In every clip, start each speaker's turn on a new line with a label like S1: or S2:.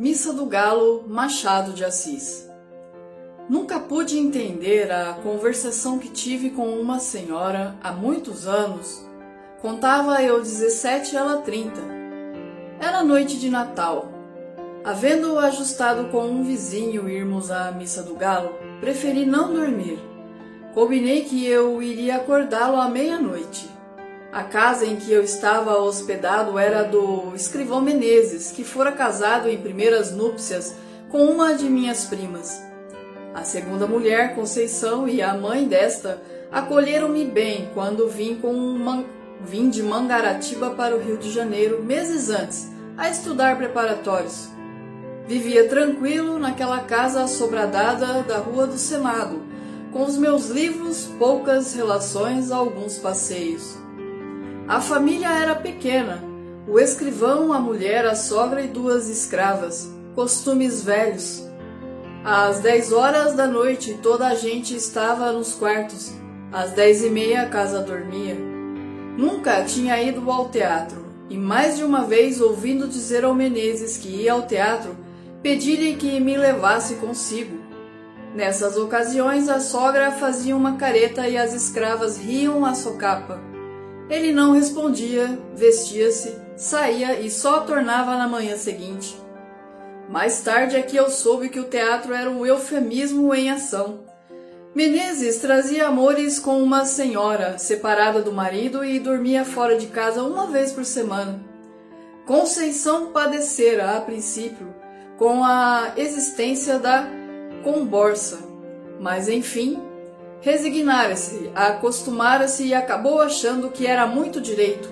S1: Missa do Galo, Machado de Assis. Nunca pude entender a conversação que tive com uma senhora há muitos anos. Contava eu 17 e ela 30. Era noite de Natal. Havendo ajustado com um vizinho irmos à missa do galo, preferi não dormir. Combinei que eu iria acordá-lo à meia-noite. A casa em que eu estava hospedado era do escrivão Menezes, que fora casado em primeiras núpcias com uma de minhas primas. A segunda mulher, Conceição, e a mãe desta acolheram-me bem quando vim, com vim de Mangaratiba para o Rio de Janeiro meses antes, a estudar preparatórios. Vivia tranquilo naquela casa assobradada da Rua do Senado, com os meus livros, poucas relações, alguns passeios. A família era pequena, o escrivão, a mulher, a sogra e duas escravas, costumes velhos. Às dez horas da noite toda a gente estava nos quartos, às dez e meia a casa dormia. Nunca tinha ido ao teatro, e mais de uma vez ouvindo dizer ao Menezes que ia ao teatro, pedi-lhe que me levasse consigo. Nessas ocasiões a sogra fazia uma careta e as escravas riam a socapa. Ele não respondia, vestia-se, saía e só tornava na manhã seguinte. Mais tarde é que eu soube que o teatro era um eufemismo em ação. Menezes trazia amores com uma senhora, separada do marido e dormia fora de casa uma vez por semana. Conceição padecera, a princípio, com a existência da comborça, mas enfim Resignara-se, acostumara-se e acabou achando que era muito direito.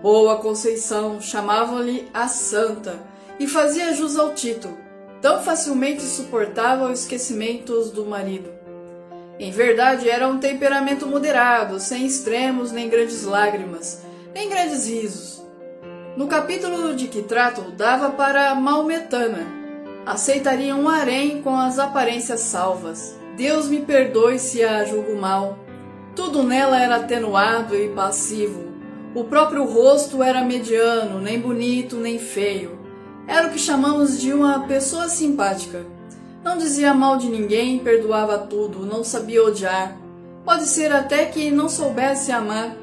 S1: Boa Conceição chamavam-lhe a Santa e fazia jus ao título, tão facilmente suportava os esquecimentos do marido. Em verdade, era um temperamento moderado, sem extremos nem grandes lágrimas, nem grandes risos. No capítulo de que trato, dava para Maometana. Aceitaria um harém com as aparências salvas. Deus me perdoe se a julgo mal. Tudo nela era atenuado e passivo. O próprio rosto era mediano, nem bonito nem feio. Era o que chamamos de uma pessoa simpática. Não dizia mal de ninguém, perdoava tudo, não sabia odiar. Pode ser até que não soubesse amar.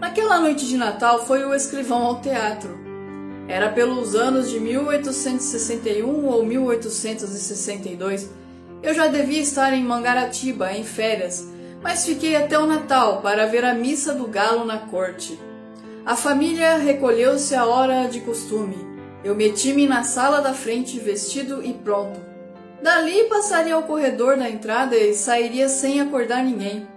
S1: Naquela noite de Natal foi o escrivão ao teatro. Era pelos anos de 1861 ou 1862 eu já devia estar em Mangaratiba, em férias, mas fiquei até o Natal para ver a missa do galo na corte. A família recolheu-se à hora de costume. Eu meti-me na sala da frente, vestido e pronto. Dali passaria ao corredor da entrada e sairia sem acordar ninguém.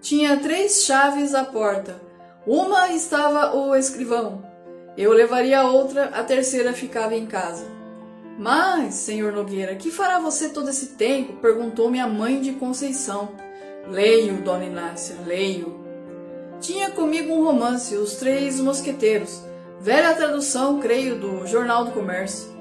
S1: Tinha três chaves à porta. Uma estava o escrivão. Eu levaria a outra, a terceira ficava em casa. Mas, senhor Nogueira, que fará você todo esse tempo? perguntou-me a mãe de Conceição. Leio, dona Inácia, leio. Tinha comigo um romance, Os Três Mosqueteiros, velha tradução, creio, do Jornal do Comércio.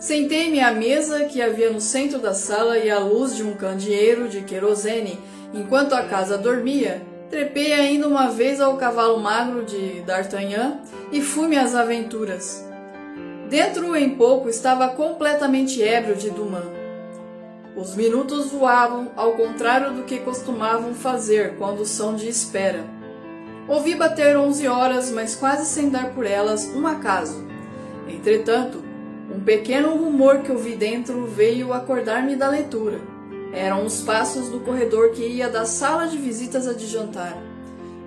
S1: Sentei-me à mesa que havia no centro da sala e à luz de um candeeiro de querosene, enquanto a casa dormia, trepei ainda uma vez ao cavalo magro de D'Artagnan e fui-me às aventuras. Dentro em pouco estava completamente ébrio de Dumas. Os minutos voavam ao contrário do que costumavam fazer quando são de espera. Ouvi bater onze horas, mas quase sem dar por elas um acaso. Entretanto, um pequeno rumor que ouvi dentro veio acordar-me da leitura. Eram os passos do corredor que ia da sala de visitas a de jantar.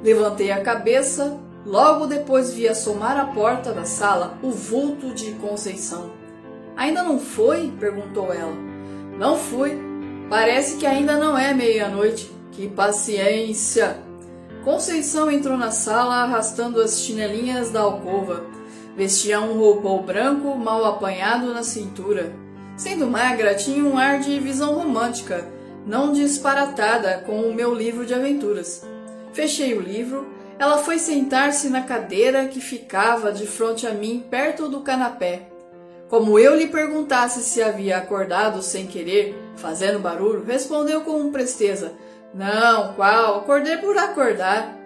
S1: Levantei a cabeça, Logo depois vi assomar à porta da sala o vulto de Conceição. Ainda não foi? perguntou ela. Não fui. Parece que ainda não é meia-noite. Que paciência! Conceição entrou na sala arrastando as chinelinhas da alcova. Vestia um roupão branco mal apanhado na cintura. Sendo magra, tinha um ar de visão romântica, não disparatada com o meu livro de aventuras. Fechei o livro ela foi sentar-se na cadeira que ficava de frente a mim, perto do canapé. Como eu lhe perguntasse se havia acordado sem querer, fazendo barulho, respondeu com presteza: Não, qual? Acordei por acordar.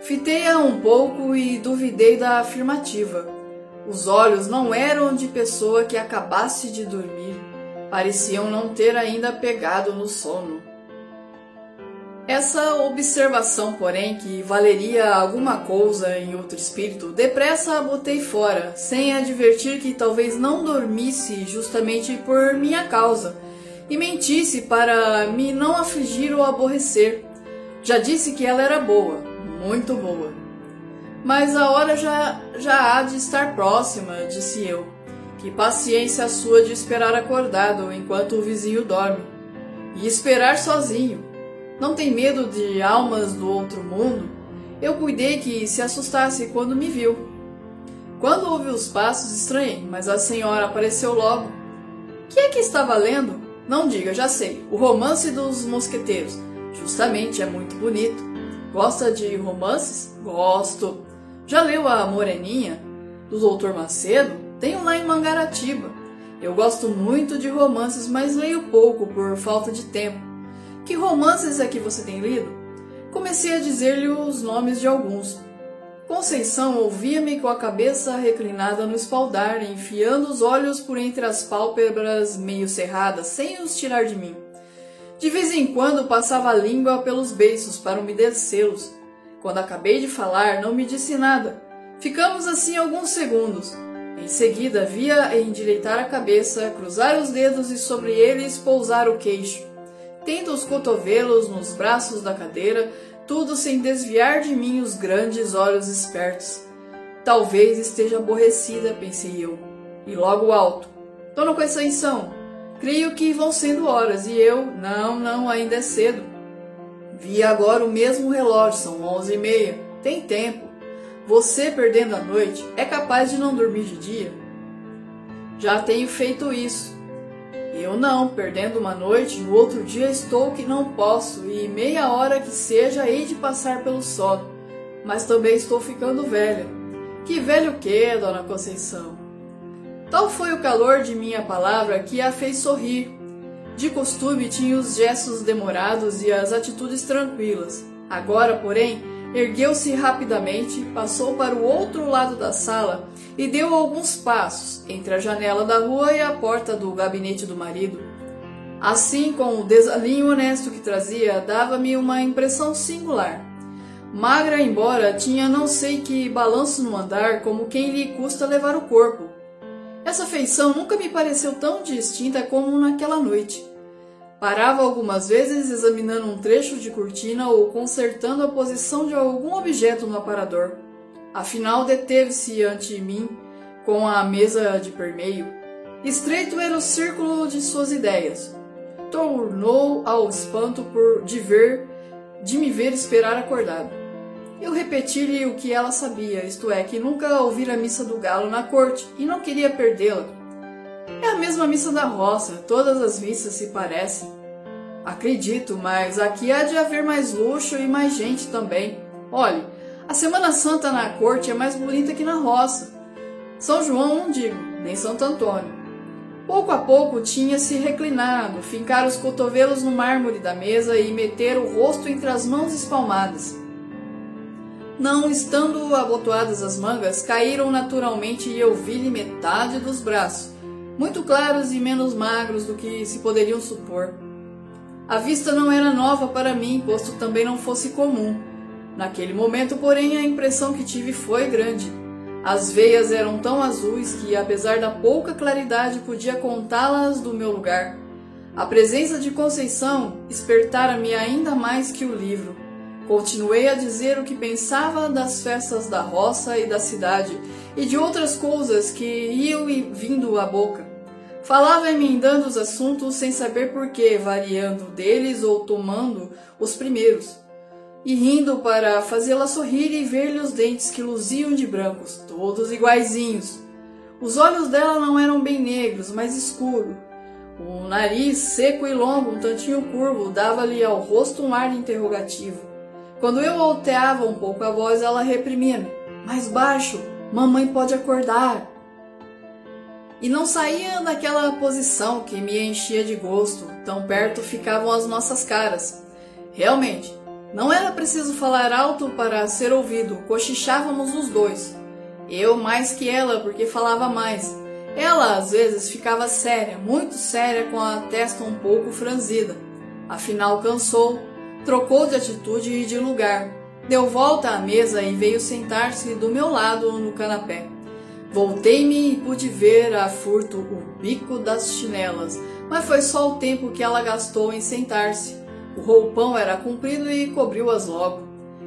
S1: Fitei-a um pouco e duvidei da afirmativa. Os olhos não eram de pessoa que acabasse de dormir, pareciam não ter ainda pegado no sono. Essa observação, porém, que valeria alguma coisa em outro espírito, depressa a botei fora, sem advertir que talvez não dormisse justamente por minha causa, e mentisse para me não afligir ou aborrecer. Já disse que ela era boa, muito boa. Mas a hora já, já há de estar próxima, disse eu. Que paciência a sua de esperar acordado enquanto o vizinho dorme. E esperar sozinho não tem medo de almas do outro mundo? Eu cuidei que se assustasse quando me viu. Quando ouvi os passos, estranhei, mas a senhora apareceu logo. Que é que estava lendo? Não diga, já sei. O romance dos mosqueteiros. Justamente, é muito bonito. Gosta de romances? Gosto. Já leu a Moreninha? Do Doutor Macedo? Tenho lá em Mangaratiba. Eu gosto muito de romances, mas leio pouco por falta de tempo. Que romances é que você tem lido? Comecei a dizer-lhe os nomes de alguns. Conceição ouvia-me com a cabeça reclinada no espaldar, enfiando os olhos por entre as pálpebras meio cerradas, sem os tirar de mim. De vez em quando passava a língua pelos beiços para umedecê-los. Quando acabei de falar, não me disse nada. Ficamos assim alguns segundos. Em seguida, via endireitar a cabeça, cruzar os dedos e sobre eles pousar o queixo tendo os cotovelos nos braços da cadeira, tudo sem desviar de mim os grandes olhos espertos. Talvez esteja aborrecida, pensei eu. E logo alto: Dona Conceição, creio que vão sendo horas. E eu: Não, não, ainda é cedo. Vi agora o mesmo relógio, são onze e meia. Tem tempo. Você, perdendo a noite, é capaz de não dormir de dia? Já tenho feito isso. Eu não, perdendo uma noite, no outro dia estou que não posso, e meia hora que seja hei de passar pelo sono. Mas também estou ficando velha. Que velho que, dona Conceição? Tal foi o calor de minha palavra que a fez sorrir. De costume tinha os gestos demorados e as atitudes tranquilas. Agora, porém, Ergueu-se rapidamente, passou para o outro lado da sala e deu alguns passos entre a janela da rua e a porta do gabinete do marido. Assim, com o desalinho honesto que trazia, dava-me uma impressão singular. Magra, embora tinha não sei que balanço no andar, como quem lhe custa levar o corpo. Essa feição nunca me pareceu tão distinta como naquela noite. Parava algumas vezes examinando um trecho de cortina ou consertando a posição de algum objeto no aparador. Afinal, deteve-se ante mim com a mesa de permeio. Estreito era o círculo de suas ideias. Tornou ao espanto por de ver, de me ver esperar acordado. Eu repeti-lhe o que ela sabia, isto é, que nunca ouvira a missa do galo na corte e não queria perdê-la. Mesma missa da roça, todas as missas se parecem. Acredito, mas aqui há de haver mais luxo e mais gente também. Olhe, a Semana Santa na corte é mais bonita que na roça. São João não digo, nem Santo Antônio. Pouco a pouco tinha se reclinado, fincar os cotovelos no mármore da mesa e meter o rosto entre as mãos espalmadas. Não estando abotoadas as mangas, caíram naturalmente e eu vi-lhe metade dos braços muito claros e menos magros do que se poderiam supor. A vista não era nova para mim, posto também não fosse comum. Naquele momento, porém, a impressão que tive foi grande. As veias eram tão azuis que, apesar da pouca claridade, podia contá-las do meu lugar. A presença de Conceição espertara-me ainda mais que o livro. Continuei a dizer o que pensava das festas da roça e da cidade e de outras coisas que iam vindo à boca. Falava emendando os assuntos sem saber por que, variando deles ou tomando os primeiros, e rindo para fazê-la sorrir e ver-lhe os dentes que luziam de brancos, todos iguaizinhos. Os olhos dela não eram bem negros, mas escuro. O nariz, seco e longo, um tantinho curvo, dava-lhe ao rosto um ar interrogativo. Quando eu alteava um pouco a voz, ela reprimia-me. Mais baixo, mamãe pode acordar e não saía daquela posição que me enchia de gosto, tão perto ficavam as nossas caras. Realmente, não era preciso falar alto para ser ouvido, cochichávamos os dois. Eu mais que ela, porque falava mais. Ela às vezes ficava séria, muito séria, com a testa um pouco franzida. Afinal, cansou, trocou de atitude e de lugar. Deu volta à mesa e veio sentar-se do meu lado no canapé. Voltei-me e pude ver a furto o bico das chinelas, mas foi só o tempo que ela gastou em sentar-se. O roupão era comprido e cobriu-as logo.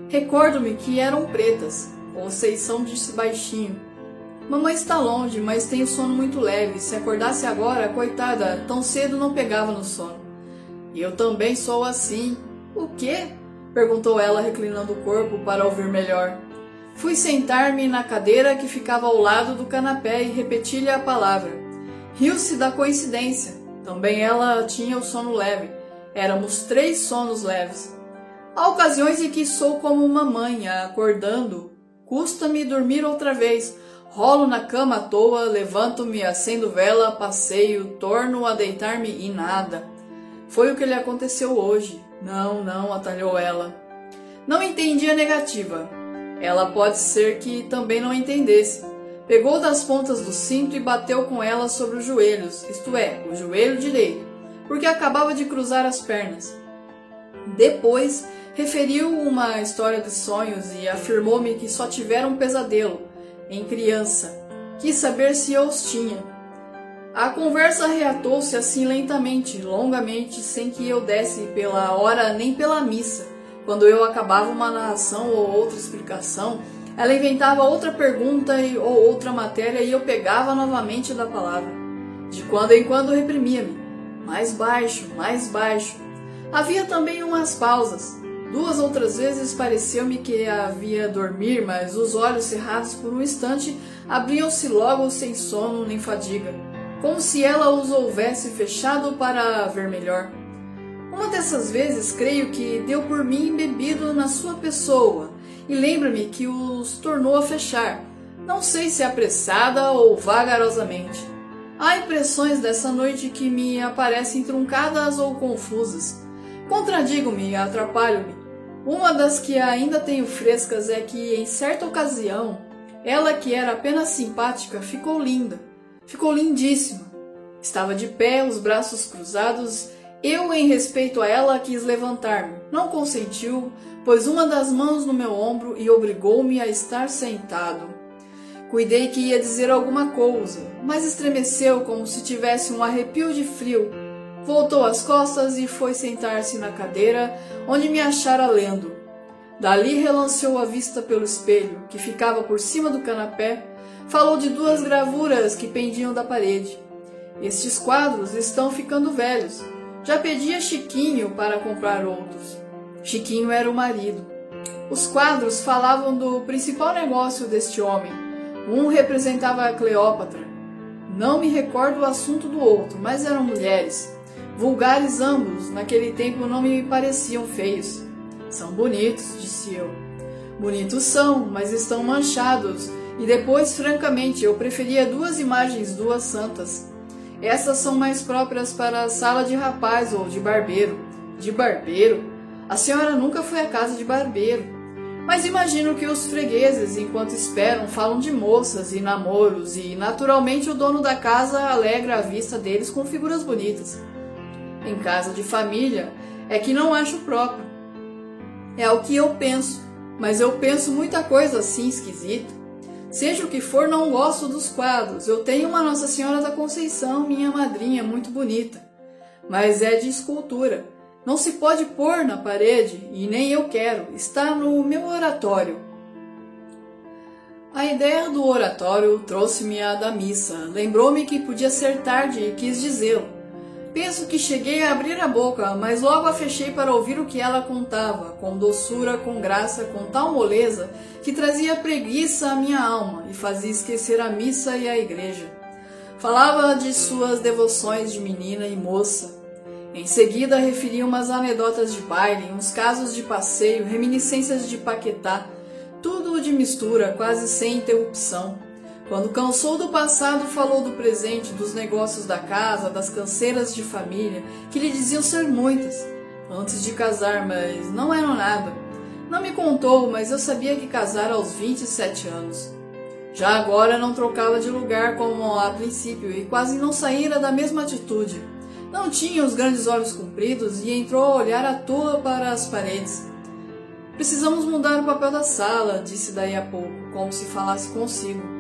S1: Recordo-me que eram pretas. Conceição disse baixinho. Mamãe está longe, mas tem o sono muito leve. Se acordasse agora, coitada, tão cedo não pegava no sono. Eu também sou assim. O quê? perguntou ela, reclinando o corpo para ouvir melhor. Fui sentar-me na cadeira que ficava ao lado do canapé e repeti-lhe a palavra. Riu-se da coincidência. Também ela tinha o sono leve. Éramos três sonos leves. Há ocasiões em que sou como uma mãe, acordando. Custa-me dormir outra vez. Rolo na cama à toa, levanto-me, acendo vela, passeio, torno a deitar-me e nada. Foi o que lhe aconteceu hoje. Não, não, atalhou ela. Não entendi a negativa. Ela pode ser que também não entendesse. Pegou das pontas do cinto e bateu com ela sobre os joelhos, isto é, o joelho direito, porque acabava de cruzar as pernas. Depois, referiu uma história de sonhos e afirmou-me que só tivera um pesadelo, em criança. Quis saber se eu os tinha. A conversa reatou-se assim lentamente, longamente, sem que eu desse pela hora nem pela missa. Quando eu acabava uma narração ou outra explicação, ela inventava outra pergunta ou outra matéria e eu pegava novamente da palavra. De quando em quando reprimia-me. Mais baixo, mais baixo. Havia também umas pausas. Duas outras vezes pareceu-me que havia dormir, mas os olhos cerrados por um instante abriam-se logo sem sono nem fadiga como se ela os houvesse fechado para ver melhor. Uma dessas vezes creio que deu por mim embebido na sua pessoa e lembra-me que os tornou a fechar, não sei se apressada ou vagarosamente. Há impressões dessa noite que me aparecem truncadas ou confusas. Contradigo-me e atrapalho-me. Uma das que ainda tenho frescas é que, em certa ocasião, ela que era apenas simpática ficou linda Ficou lindíssima. Estava de pé, os braços cruzados. Eu, em respeito a ela, quis levantar-me. Não consentiu, pôs uma das mãos no meu ombro e obrigou-me a estar sentado. Cuidei que ia dizer alguma coisa, mas estremeceu como se tivesse um arrepio de frio. Voltou as costas e foi sentar-se na cadeira, onde me achara lendo. Dali relanceou a vista pelo espelho, que ficava por cima do canapé, falou de duas gravuras que pendiam da parede. Estes quadros estão ficando velhos. Já pedi a Chiquinho para comprar outros. Chiquinho era o marido. Os quadros falavam do principal negócio deste homem. Um representava a Cleópatra. Não me recordo o assunto do outro, mas eram mulheres. Vulgares ambos, naquele tempo não me pareciam feios. São bonitos, disse eu. Bonitos são, mas estão manchados e depois, francamente, eu preferia duas imagens, duas santas. Essas são mais próprias para a sala de rapaz ou de barbeiro. De barbeiro? A senhora nunca foi à casa de barbeiro. Mas imagino que os fregueses, enquanto esperam, falam de moças e namoros, e naturalmente o dono da casa alegra a vista deles com figuras bonitas. Em casa de família, é que não acho próprio. É o que eu penso, mas eu penso muita coisa assim esquisita. Seja o que for, não gosto dos quadros. Eu tenho uma Nossa Senhora da Conceição, minha madrinha, muito bonita. Mas é de escultura. Não se pode pôr na parede, e nem eu quero. Está no meu oratório. A ideia do oratório trouxe-me a da missa. Lembrou-me que podia ser tarde e quis dizê-lo. Penso que cheguei a abrir a boca, mas logo a fechei para ouvir o que ela contava, com doçura, com graça, com tal moleza, que trazia preguiça à minha alma e fazia esquecer a missa e a igreja. Falava de suas devoções de menina e moça. Em seguida, referia umas anedotas de baile, uns casos de passeio, reminiscências de Paquetá, tudo de mistura, quase sem interrupção. Quando cansou do passado, falou do presente, dos negócios da casa, das canseiras de família, que lhe diziam ser muitas, antes de casar, mas não eram nada. Não me contou, mas eu sabia que casara aos 27 anos. Já agora não trocava de lugar como a princípio e quase não saíra da mesma atitude. Não tinha os grandes olhos compridos e entrou a olhar à toa para as paredes. Precisamos mudar o papel da sala, disse daí a pouco, como se falasse consigo.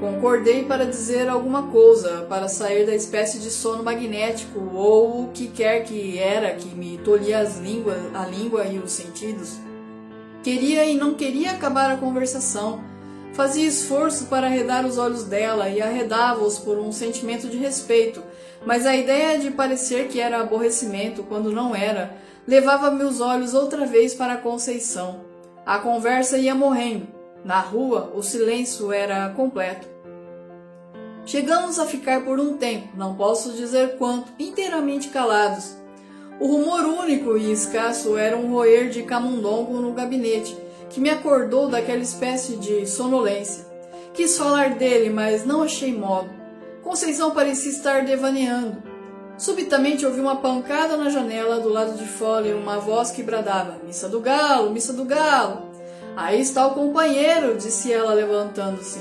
S1: Concordei para dizer alguma coisa, para sair da espécie de sono magnético ou o que quer que era que me tolhia as línguas, a língua e os sentidos. Queria e não queria acabar a conversação Fazia esforço para arredar os olhos dela e arredava-os por um sentimento de respeito, mas a ideia de parecer que era aborrecimento quando não era, levava meus olhos outra vez para a Conceição. A conversa ia morrendo. Na rua, o silêncio era completo. Chegamos a ficar por um tempo, não posso dizer quanto, inteiramente calados. O rumor único e escasso era um roer de camundongo no gabinete, que me acordou daquela espécie de sonolência. Quis falar dele, mas não achei modo. Conceição parecia estar devaneando. Subitamente ouvi uma pancada na janela do lado de fora e uma voz que bradava: Missa do Galo, Missa do Galo. Aí está o companheiro, disse ela levantando-se.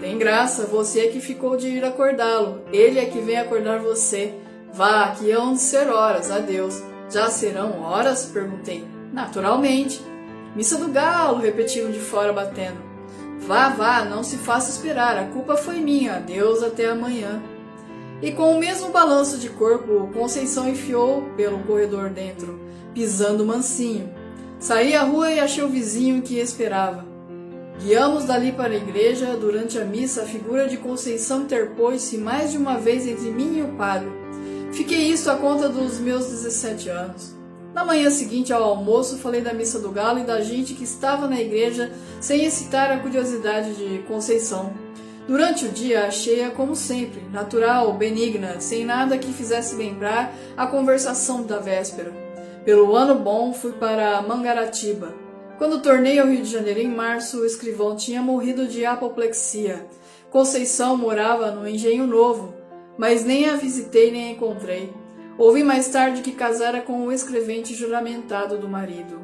S1: Tem graça, você é que ficou de ir acordá-lo. Ele é que vem acordar você. Vá, que hão de ser horas, adeus. Já serão horas? perguntei. Naturalmente. Missa do galo, repetiram de fora batendo. Vá, vá, não se faça esperar, a culpa foi minha, adeus até amanhã. E com o mesmo balanço de corpo, Conceição enfiou pelo corredor dentro, pisando mansinho. Saí à rua e achei o vizinho que esperava. Guiamos dali para a igreja. Durante a missa, a figura de Conceição interpôs-se mais de uma vez entre mim e o padre. Fiquei isso a conta dos meus 17 anos. Na manhã seguinte ao almoço, falei da missa do galo e da gente que estava na igreja sem excitar a curiosidade de Conceição. Durante o dia, achei-a como sempre, natural, benigna, sem nada que fizesse lembrar a conversação da véspera. Pelo ano bom, fui para Mangaratiba. Quando tornei ao Rio de Janeiro em março, o escrivão tinha morrido de apoplexia. Conceição morava no Engenho Novo, mas nem a visitei nem a encontrei. Ouvi mais tarde que casara com o escrevente juramentado do marido.